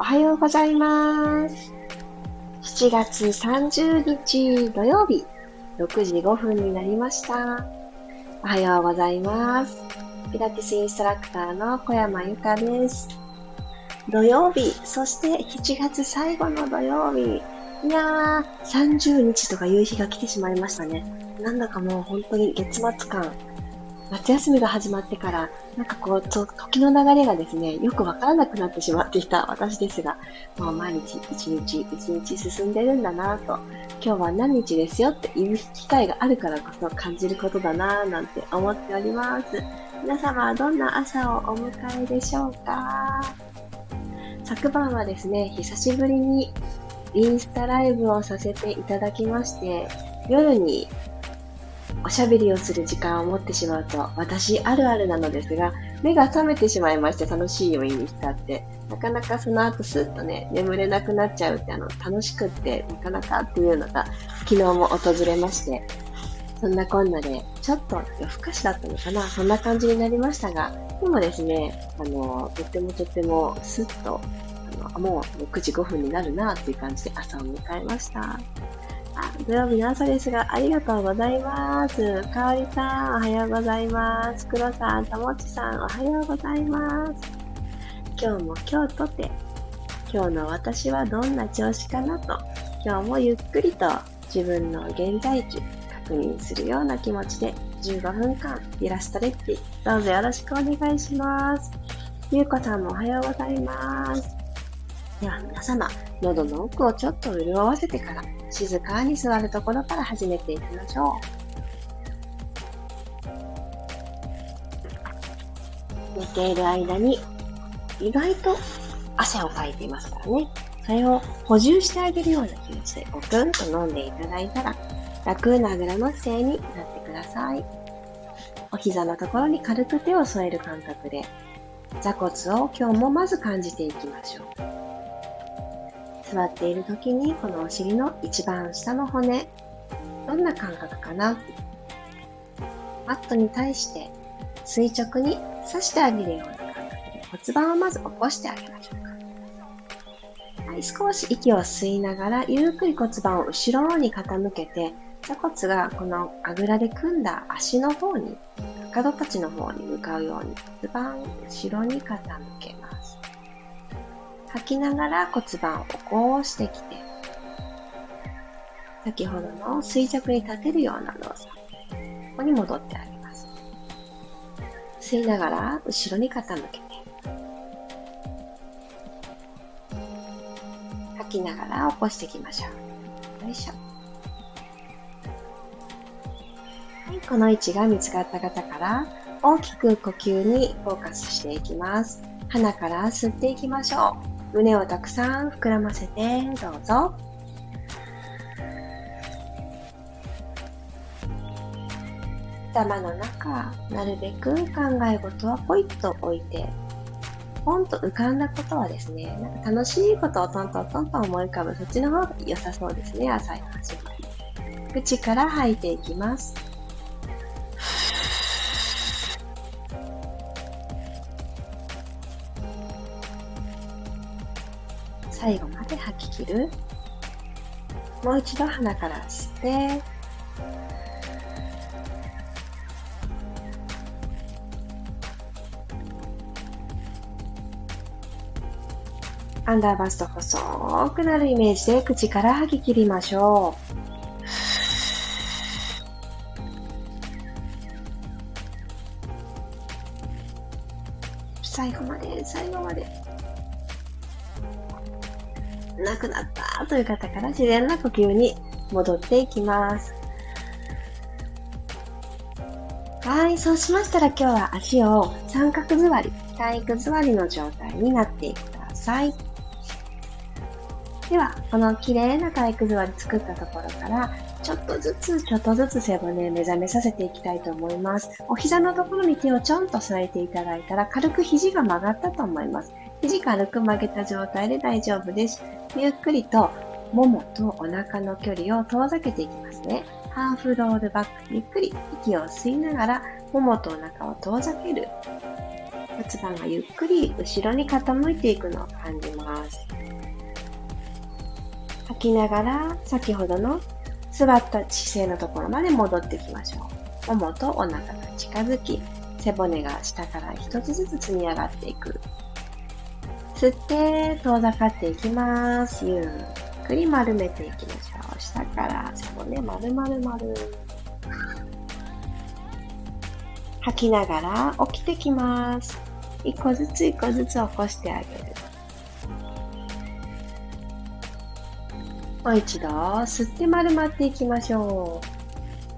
おはようございます。7月30日土曜日、6時5分になりました。おはようございます。ピラティスインストラクターの小山由かです。土曜日、そして7月最後の土曜日。いやー、30日とかいう日が来てしまいましたね。なんだかもう本当に月末感。夏休みが始まってから、なんかこう、時の流れがですね、よくわからなくなってしまっていた私ですが、もう毎日一日一日進んでるんだなぁと、今日は何日ですよって言う機会があるからこそ感じることだなぁなんて思っております。皆様はどんな朝をお迎えでしょうか？昨晩はですね、久しぶりにインスタライブをさせていただきまして、夜におしゃべりをする時間を持ってしまうと、私あるあるなのですが、目が覚めてしまいまして楽しい余韻に浸って、なかなかその後スッとね、眠れなくなっちゃうってあの、楽しくって、なかなかっていうのが昨日も訪れまして、そんなこんなで、ちょっと夜更かしだったのかな、そんな感じになりましたが、でもですね、あの、とってもとってもスッと、あの、もう6時5分になるなっていう感じで朝を迎えました。あ、土曜日の朝ですが、ありがとうございます。かおりさん、おはようございます。くろさん、たもちさん、おはようございます。今日も今日とて、今日の私はどんな調子かなと、今日もゆっくりと自分の現在地確認するような気持ちで15分間イラストレッチ、どうぞよろしくお願いします。ゆうこさんもおはようございます。では皆様、喉の奥をちょっと潤わせてから、静かに座るところから始めていきましょう。寝ている間に、意外と汗をかいていますからね。それを補充してあげるような気持ちで、ごくんと飲んでいただいたら、楽なあぐらの姿勢になってください。お膝のところに軽く手を添える感覚で、座骨を今日もまず感じていきましょう。座っている時にこのお尻の一番下の骨、どんな感覚かな？マットに対して垂直に刺してあげるような感覚で骨盤をまず起こしてあげましょうか。はい、少し息を吸いながらゆっくり骨盤を後ろに傾けて座骨がこのあぐらで組んだ足の方に、かかとたちの方に向かうように骨盤後ろに傾けます。吐きながら骨盤を起こしてきて、先ほどの垂直に立てるような動作、ここに戻ってあげます。吸いながら後ろに傾けて、吐きながら起こしていきましょう。よいしょ。はい、この位置が見つかった方から、大きく呼吸にフォーカスしていきます。鼻から吸っていきましょう。胸をたくさん膨らませてどうぞ。頭の中、なるべく考え事はポイッと置いて、ポンと浮かんだことはですね、なんか楽しいことをトントントンと思い浮かぶ、そっちの方が良さそうですね、朝の始まり。口から吐いていきます。最後まで吐き切る。もう一度鼻から吸って、アンダーバスト細くなるイメージで口から吐き切りましょう。最後まで、最後まで。なくなったという方から自然な呼吸に戻っていきます。はい、そうしましたら今日は足を三角座り、体育座りの状態になってください。では、この綺麗な体育座り作ったところから、ちょっとずつ、ちょっとずつ背骨目覚めさせていきたいと思います。お膝のところに手をちょんと添えていただいたら、軽く肘が曲がったと思います。肘軽く曲げた状態で大丈夫です。ゆっくりと、ももとお腹の距離を遠ざけていきますね。ハーフロールバック、ゆっくり息を吸いながら、ももとお腹を遠ざける。骨盤がゆっくり後ろに傾いていくのを感じます。吐きながら先ほどの座った姿勢のところまで戻ってきましょう。ももとお腹が近づき、背骨が下から一つずつ積み上がっていく。吸って遠ざかっていきます。ゆっくり丸めていきましょう。下から背骨丸々丸。吐きながら起きてきます。一個ずつ一個ずつ起こしてあげる。もう一度吸って丸まっていきましょ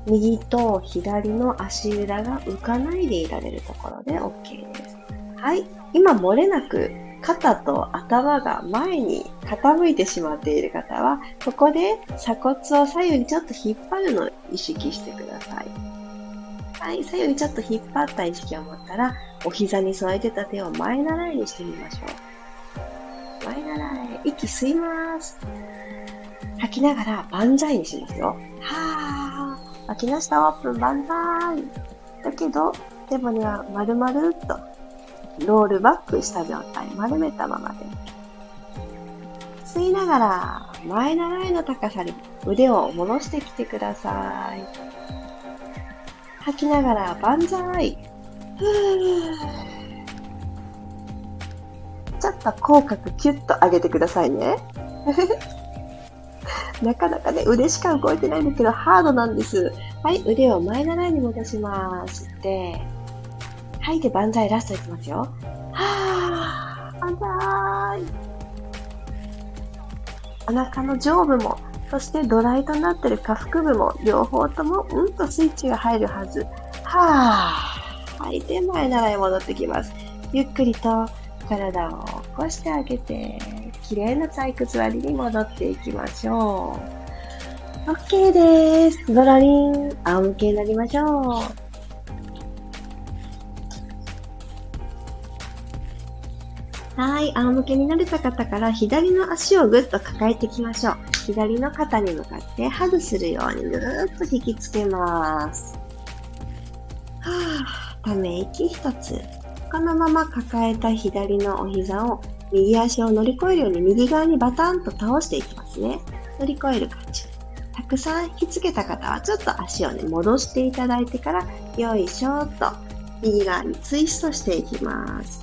う。右と左の足裏が浮かないでいられるところで OK です。はい。今漏れなく肩と頭が前に傾いてしまっている方は、ここで鎖骨を左右にちょっと引っ張るのを意識してください。はい、左右にちょっと引っ張った意識を持ったら、お膝に添えてた手を前習いにしてみましょう。前習い。息吸います。吐きながら万歳にしますよ。はー。吐き出したオープン万歳。だけど、手骨は丸々とロールバックした状態。丸めたままで。吸いながら前習いの高さに腕を戻してきてください。吐きながら万歳。ちょっと口角キュッと上げてくださいね。なかなかね、腕しか動いてないんだけど、ハードなんです。はい、腕を前習いに戻します。で、吐いて万歳ラストいきますよ。はぁ、万歳。お腹の上部もそしてドライとなってる下腹部も両方ともうんとスイッチが入るはず。はぁ。吐いて前習い戻ってきます。ゆっくりと体を起こしてあげて、綺麗な採掘割りに戻っていきましょう。OK です。ドラリン、仰向けになりましょう。はい、仰向けになれた方から左の足をぐっと抱えていきましょう。左の肩に向かってハグするようにぐーっと引きつけます。はぁ、ため息一つ。このまま抱えた左のお膝を右足を乗り越えるように右側にバタンと倒していきますね。乗り越える感じ。たくさん引きつけた方はちょっと足をね、戻していただいてから、よいしょっと右側にツイストしていきます。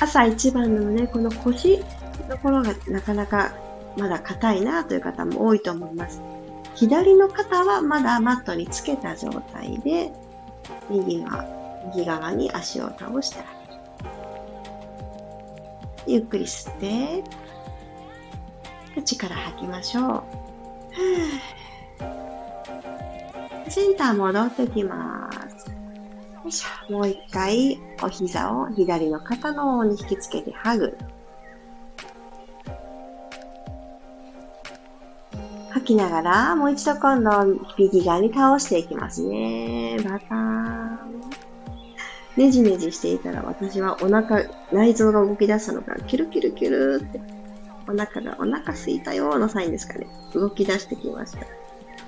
朝一番のね、この腰のところがなかなかまだ硬いなという方も多いと思います。左の肩はまだマットにつけた状態で、右側、右側に足を倒してあげる。ゆっくり吸って、口から吐きましょう。センター戻ってきます。もう一回、お膝を左の肩の方に引きつけてハグ。吐きながら、もう一度今度、右側に倒していきますね。バターン。ねじねじしていたら、私はお腹、内臓が動き出したのかキュルキュルキュルって、お腹が、お腹すいたようなサインですかね。動き出してきました。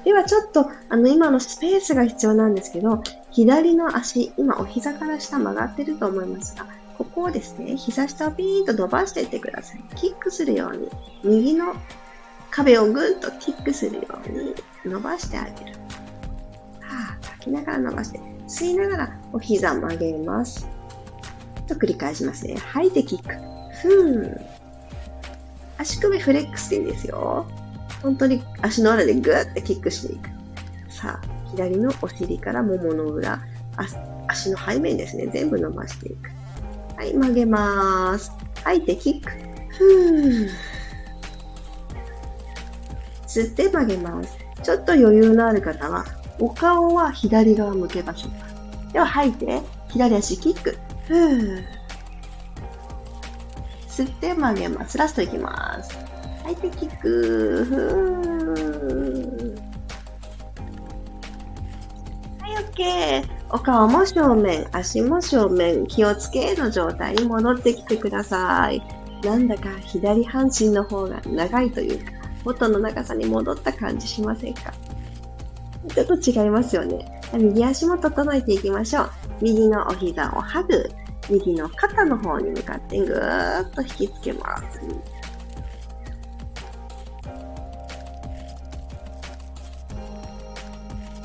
ではちょっと、あの、今のスペースが必要なんですけど、左の足、今お膝から下曲がってると思いますが、ここをですね、膝下をピーンと伸ばしていってください。キックするように、右の壁をぐんとキックするように伸ばしてあげる。はあ、吐きながら伸ばして、吸いながらお膝曲げます。と繰り返しますね。吐いてキック。ふーん。足首フレックスでいいですよ。本当に足の裏でグーってキックしていく。さあ、左のお尻からももの裏、足の背面ですね。全部伸ばしていく。はい、曲げます。吐いてキック。ふー。吸って曲げます。ちょっと余裕のある方は、お顔は左側向けましょう。では吐いて、左足キック。ふー。吸って曲げます。ラストいきます。吐いてキック。ふー。はい、OK。お顔も正面、足も正面、気をつけの状態に戻ってきてください。なんだか左半身の方が長いというか、元の長さに戻った感じしませんか？ちょっと違いますよね。右足も整えていきましょう。右のお膝をハグ。右の肩の方に向かってぐーっと引きつけます。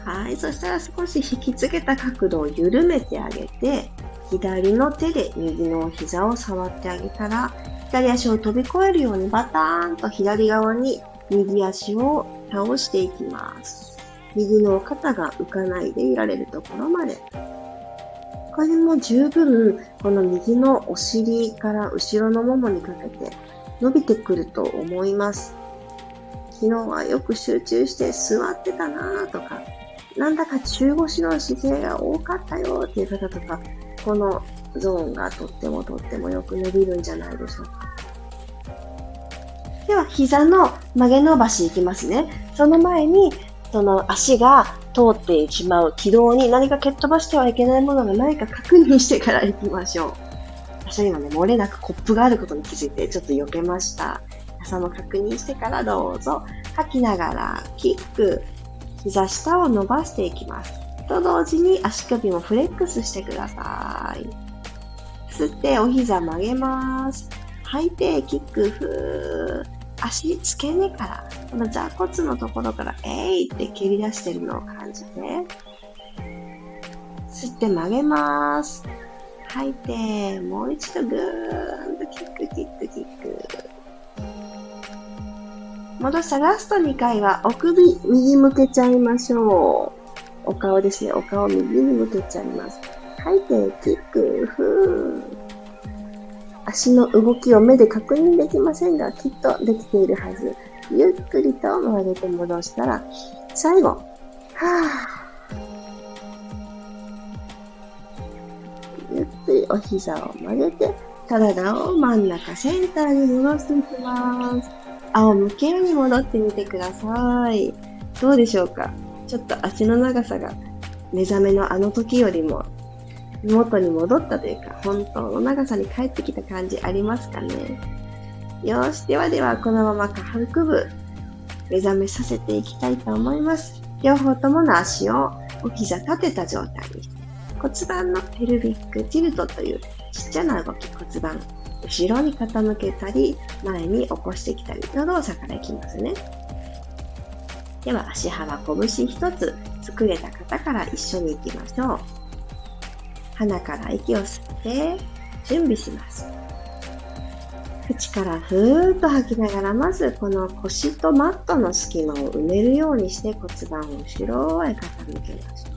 はい。そしたら少し引きつけた角度を緩めてあげて、左の手で右の膝を触ってあげたら、左足を飛び越えるようにバターンと左側に右足を倒していきます。右の肩が浮かないでいられるところまで。これも十分、この右のお尻から後ろのももにかけて伸びてくると思います。昨日はよく集中して座ってたなとか、なんだか中腰の姿勢が多かったよっていう方とか、このゾーンがとってもとってもよく伸びるんじゃないでしょうか。では、膝の曲げ伸ばしいきますね。その前に、その足が通ってしまう軌道に何か蹴っ飛ばしてはいけないものがないか確認してから行きましょう。私は今ね、漏れなくコップがあることに気づいてちょっと避けました。その確認してからどうぞ。吐きながらキック、膝下を伸ばしていきます。と同時に足首もフレックスしてください。吸ってお膝曲げます。吐いてキック、ふー。足付け根から、この座骨のところから、えいって蹴り出してるのを感じて、吸って曲げます。吐いて、もう一度ぐーんとキック、キック、キック。戻したラスト2回は、お首右向けちゃいましょう。お顔ですね。お顔右に向けちゃいます。吐いて、キック、ふー。足の動きを目で確認できませんが、きっとできているはず。ゆっくりと曲げて戻したら、最後、はぁ。ゆっくりお膝を曲げて、体を真ん中センターに戻していきます。仰向けに戻ってみてください。どうでしょうか？ちょっと足の長さが目覚めのあの時よりも元に戻ったというか、本当の長さに帰ってきた感じありますかね？よし、ではではこのまま下腹部、目覚めさせていきたいと思います。両方ともの足をお膝立てた状態にして、骨盤のペルビックティルトというちっちゃな動き、骨盤、後ろに傾けたり、前に起こしてきたりの動作からいきますね。では足幅拳一つ作れた方から一緒に行きましょう。鼻から息を吸って準備します。口からふーっと吐きながら、まずこの腰とマットの隙間を埋めるようにして骨盤を後ろへ傾けましょ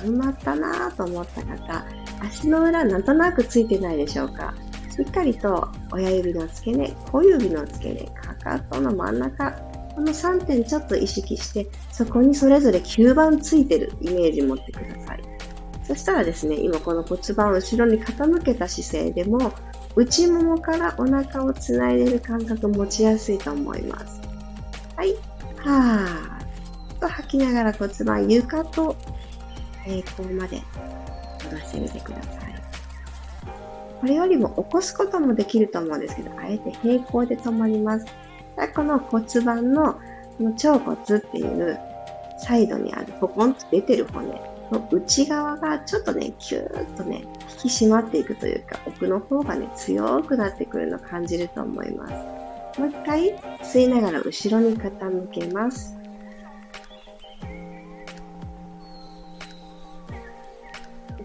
う。埋まったなぁと思った方、足の裏なんとなくついてないでしょうかしっかりと親指の付け根、小指の付け根、かかとの真ん中、この3点ちょっと意識して、そこにそれぞれ吸盤ついてるイメージ持ってください。そしたらですね、今この骨盤を後ろに傾けた姿勢でも、内ももからお腹をつないでる感覚持ちやすいと思います。はい。はーっと吐きながら骨盤床と平行まで戻してみてください。これよりも起こすこともできると思うんですけど、あえて平行で止まります。この骨盤のこの腸骨っていうサイドにあるポコンと出てる骨の内側がちょっとね、キューッとね、引き締まっていくというか、奥の方がね、強くなってくるのを感じると思います。もう一回吸いながら後ろに傾けます。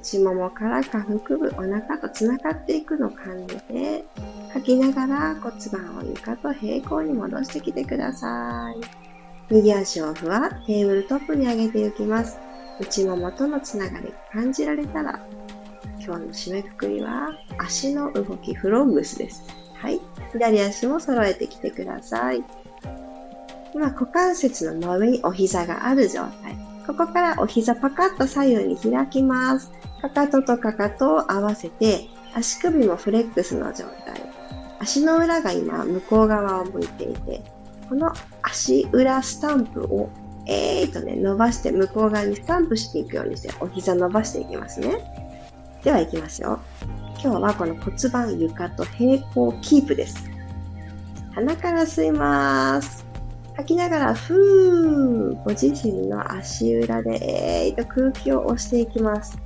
内ももから下腹部、お腹と繋がっていくのを感じて、吐きながら骨盤を床と平行に戻してきてください。右足をふわテーブルトップに上げていきます。内ももとのつながり感じられたら、今日の締めくくりは足の動きフロングスです。はい。左足も揃えてきてください。今、股関節の真上にお膝がある状態。ここからお膝パカッと左右に開きます。かかととかかとを合わせて、足首もフレックスの状態。足の裏が今、向こう側を向いていて、この足裏スタンプを、えーとね、伸ばして向こう側にスタンプしていくようにして、お膝伸ばしていきますね。では行きますよ。今日はこの骨盤床と平行キープです。鼻から吸います。吐きながら、ふー、ご自身の足裏でえーと空気を押していきます。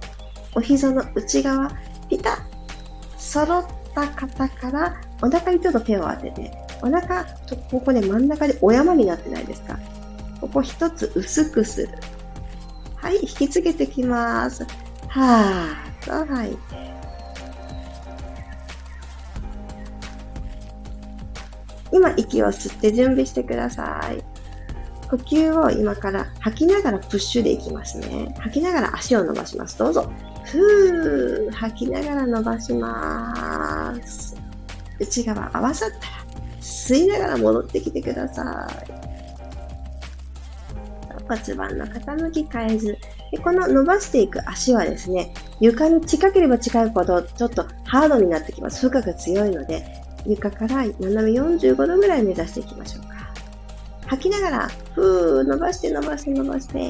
お膝の内側、ピタッ、揃った方からお腹にちょっと手を当てて、お腹とここね、真ん中でお山になってないですか？ここ一つ薄くする。はい、引きつけてきます。はーっと吐いて。今息を吸って準備してください。呼吸を今から吐きながらプッシュでいきますね。吐きながら足を伸ばします。どうぞ。ふー、吐きながら伸ばします。内側合わさったら吸いながら戻ってきてください。骨盤の傾き変えず。でこの伸ばしていく足はですね、床に近ければ近いほどちょっとハードになってきます。負荷が強いので、床から斜め45度ぐらい目指していきましょうか。吐きながら、ふー、伸ばして伸ばして伸ばして。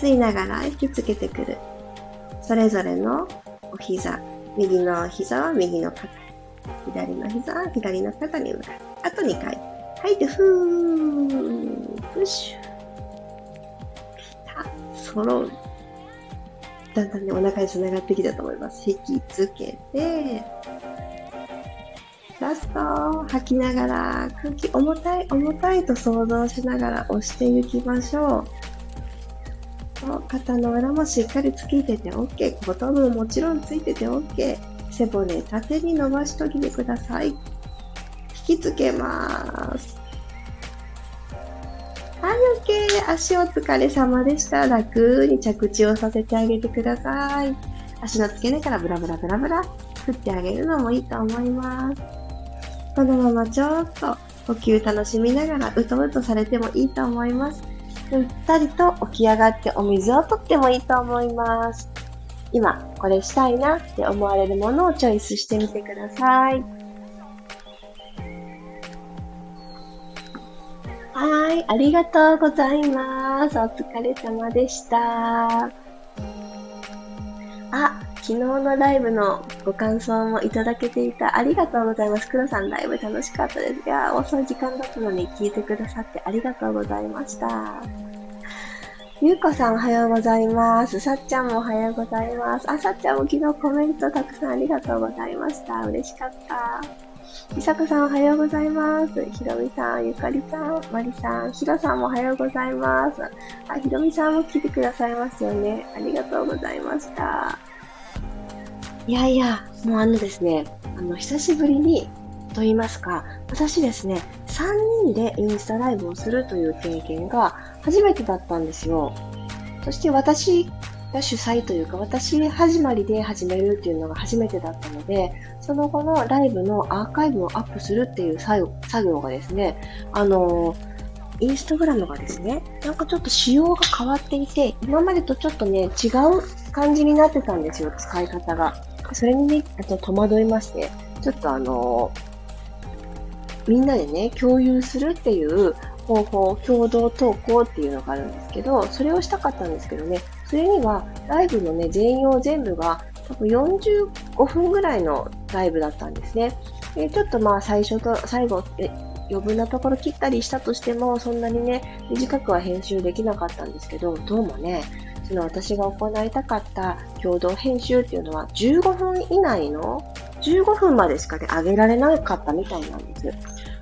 吸いながら引きつけてくる。それぞれのお膝。右の膝は右の肩。左の膝は左の肩に向かう。あと2回。吐いて、ふー、プッシュ。ピタッ、揃う。だんだんね、お腹に繋がってきたと思います。引きつけて、ラスト、吐きながら、空気重たい、重たいと想像しながら押していきましょう。肩の裏もしっかりついてて OK。ボトムももちろんついてて OK。背骨縦に伸ばしときてください。引きつけます。はい、OK。足お疲れ様でした。楽に着地をさせてあげてください。足の付け根からブラブラブラブラ振ってあげるのもいいと思います。このままちょっと呼吸楽しみながらうとうとされてもいいと思います。ゆったりと起き上がってお水をとってもいいと思います。今これしたいなって思われるものをチョイスしてみてください。はい、ありがとうございます。お疲れ様でした。あ、昨日のライブのご感想もいただけていた。ありがとうございます。黒さんライブ楽しかったです。いや遅い時間だったのに聞いてくださってありがとうございました。ゆうこさんおはようございます。さっちゃんもおはようございます。あ、さっちゃんも昨日コメントたくさんありがとうございました。嬉しかった。ひさこさんおはようございます。ひろみさん、ゆかりさん、まりさん、ひろさんもおはようございます。あ、ひろみさんも来てくださいますよね。ありがとうございました。いやいや、もうあのですね、あの、久しぶりに、と言いますか、私ですね、3人でインスタライブをするという経験が初めてだったんですよ。そして私が主催というか、私始まりで始めるっていうのが初めてだったので、その後のライブのアーカイブをアップするっていう作業がですね、あのインスタグラムがですね、なんかちょっと仕様が変わっていて、今までとちょっとね、違う感じになってたんですよ、使い方が。それにね、あと戸惑いまして、ちょっとあのみんなでね、共有するっていう方法、共同投稿っていうのがあるんですけど、それをしたかったんですけどね、それにはライブのね、全容全部が多分45分ぐらいのライブだったんですね。でちょっとまあ最初と最後、余分なところ切ったりしたとしても、そんなにね、短くは編集できなかったんですけど、どうもね、その私が行いたかった共同編集っていうのは15分以内の15分までしかね、上げられなかったみたいなんです。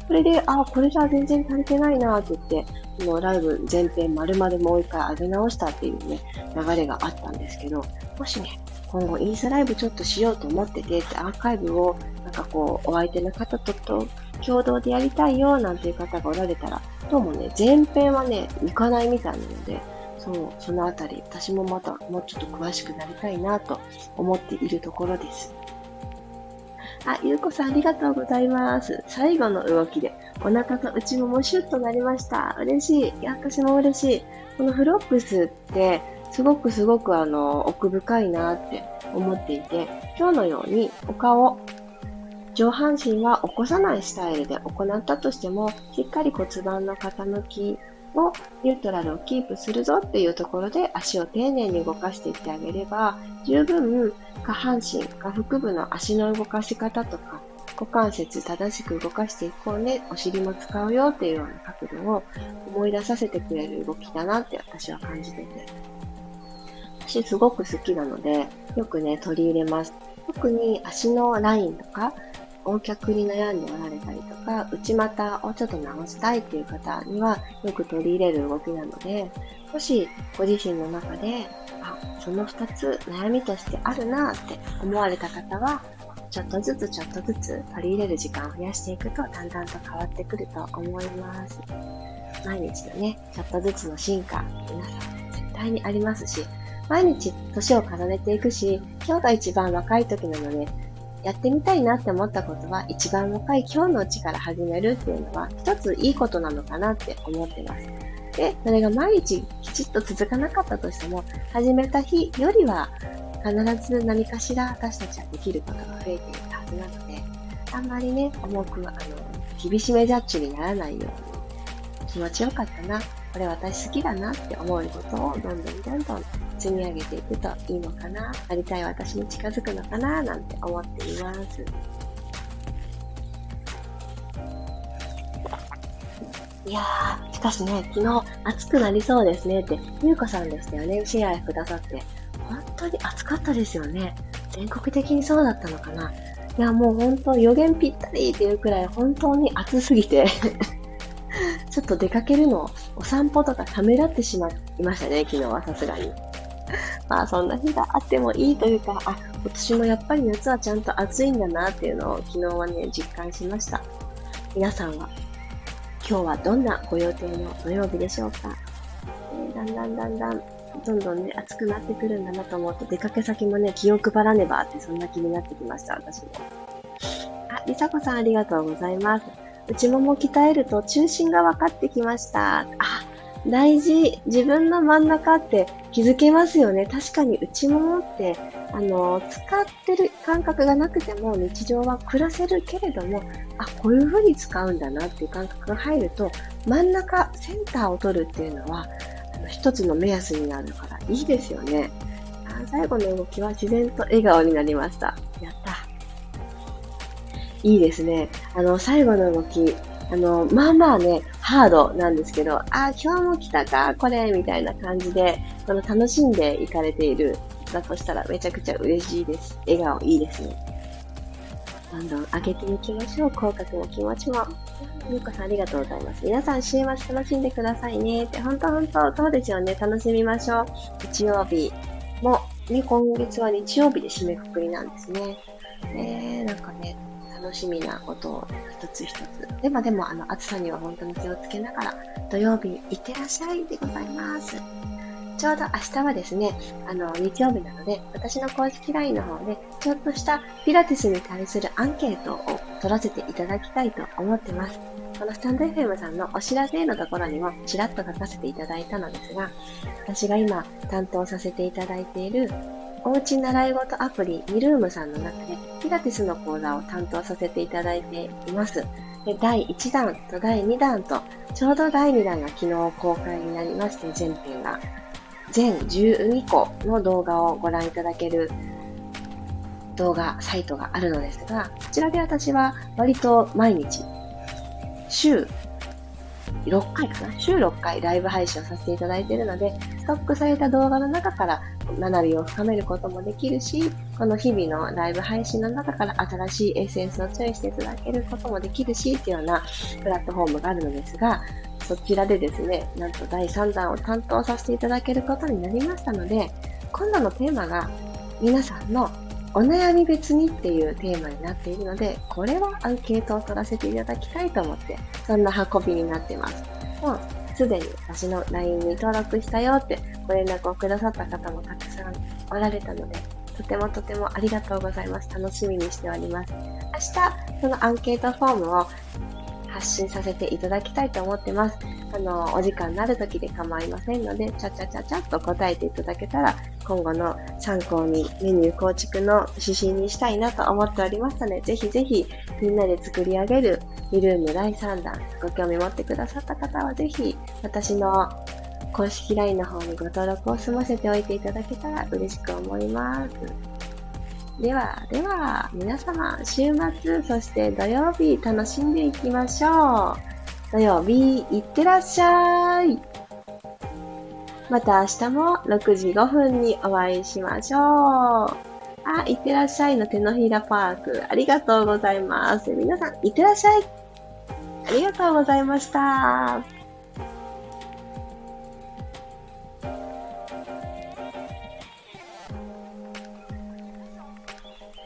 それで、あ、これじゃ全然足りてないなって言って、そのライブ全編丸々もう一回上げ直したっていうね、流れがあったんですけど、もしね、今後インスタライブちょっとしようと思ってて、アーカイブをなんかこう、お相手の方とと共同でやりたいよなんていう方がおられたら、どうもね、前編はね、行かないみたいなので、そう、そのあたり、私もまたもうちょっと詳しくなりたいなと思っているところです。あ、ゆうこさんありがとうございます。最後の動きで、お腹と内ももシュッとなりました。嬉しい。いや、私も嬉しい。このフロップスって、すごくすごくあの、奥深いなって思っていて、今日のようにお顔、上半身は起こさないスタイルで行ったとしても、しっかり骨盤の傾きをニュートラルをキープするぞっていうところで足を丁寧に動かしていってあげれば、十分下半身、下腹部の足の動かし方とか、股関節正しく動かしていこうね、お尻も使うよっていうような角度を思い出させてくれる動きだなって私は感じてて。私すごく好きなので、よくね、取り入れます。特に足のラインとか、横脚に悩んでおられたりとか、内股をちょっと直したいっていう方にはよく取り入れる動きなので、もしご自身の中で、あ、その2つ悩みとしてあるなって思われた方は、ちょっとずつちょっとずつ取り入れる時間を増やしていくとだんだんと変わってくると思います。毎日のね、ちょっとずつの進化、皆さん絶対にありますし、毎日年を重ねていくし、今日が一番若い時なので、やってみたいなって思ったことは、一番若い今日のうちから始めるっていうのは、一ついいことなのかなって思ってます。で、それが毎日きちっと続かなかったとしても、始めた日よりは、必ず何かしら私たちはできることが増えているはずなので、あんまりね、重く、あの、厳しめジャッジにならないように、気持ちよかったな、これ私好きだなって思うことをどんどんどんどん積み上げていくといいのかな、なりたい私に近づくのかな、なんて思っています。いやー、しかしね、昨日暑くなりそうですねって、ゆうこさんでしたよね、シェアくださって。本当に暑かったですよね。全国的にそうだったのかな。いや、もう本当予言ぴったりっていうくらい本当に暑すぎて ちょっと出かけるの、お散歩とかためらってしまいましたね、昨日はさすがに。まあそんな日があってもいいというか、あ、今年もやっぱり夏はちゃんと暑いんだなっていうのを昨日はね、実感しました。皆さんは、今日はどんなご予定の土曜日でしょうか、えー、だんだんだんだん、どんどんね、暑くなってくるんだなと思うと、出かけ先もね、気を配らねばってそんな気になってきました、私も。あ、りさこさんありがとうございます。内もも鍛えると中心が分かってきました。あ、大事。自分の真ん中って気づけますよね。確かに内ももって、あの、使ってる感覚がなくても日常は暮らせるけれども、あ、こういう風に使うんだなっていう感覚が入ると、真ん中、センターを取るっていうのは、あの一つの目安になるからいいですよね。最後の動きは自然と笑顔になりました。やった。いいですね。あの、最後の動き、あの、まあまあね、ハードなんですけど、ああ、今日も来たか、これ、みたいな感じで、その楽しんでいかれている、だとしたらめちゃくちゃ嬉しいです。笑顔いいですね。どんどん上げていきましょう。口角も気持ちも。ゆうこさんありがとうございます。皆さん週末楽しんでくださいね。って、ほんとほんと、そうですよね。楽しみましょう。日曜日も、ね、今月は日曜日で締めくくりなんですね。えー、なんかね、楽しみなことを一つ一つ。でもでも、あの、暑さには本当に気をつけながら、土曜日いってらっしゃいでございます。ちょうど明日はですね、あの、日曜日なので、私の公式 LINE の方で、ちょっとしたピラティスに対するアンケートを取らせていただきたいと思ってます。このスタンド FM さんのお知らせのところにもちらっと書かせていただいたのですが、私が今担当させていただいているおうち習い事アプリミルームさんの中でピラティスの講座を担当させていただいています。で第1弾と第2弾と、ちょうど第2弾が昨日公開になりまして、全編が。全12個の動画をご覧いただける動画サイトがあるのですが、こちらで私は割と毎日、週6回かな。週6回ライブ配信をさせていただいているので、ストックされた動画の中から学びを深めることもできるし、この日々のライブ配信の中から新しいエッセンスをチョイスしていただけることもできるし、っていうようなプラットフォームがあるのですが、そちらでですね、なんと第3弾を担当させていただけることになりましたので、今度のテーマが皆さんのお悩み別にっていうテーマになっているので、これはアンケートを取らせていただきたいと思って、そんな運びになってます。もうすでに私の LINE に登録したよってご連絡をくださった方もたくさんおられたので、とてもとてもありがとうございます。楽しみにしております。明日、そのアンケートフォームを発信させていただきたいと思ってます。あの、お時間になる時で構いませんので、ちゃちゃちゃちゃっと答えていただけたら、今後の参考にメニュー構築の指針にしたいなと思っておりますので、ぜひぜひみんなで作り上げるミルーム第3弾、ご興味持ってくださった方はぜひ私の公式 LINE の方にご登録を済ませておいていただけたら嬉しく思います。では、では、皆様、週末、そして土曜日、楽しんでいきましょう。土曜日、いってらっしゃい。また明日も6時5分にお会いしましょう。あ、いってらっしゃいの手のひらパーク、ありがとうございます。皆さん、いってらっしゃい。ありがとうございました。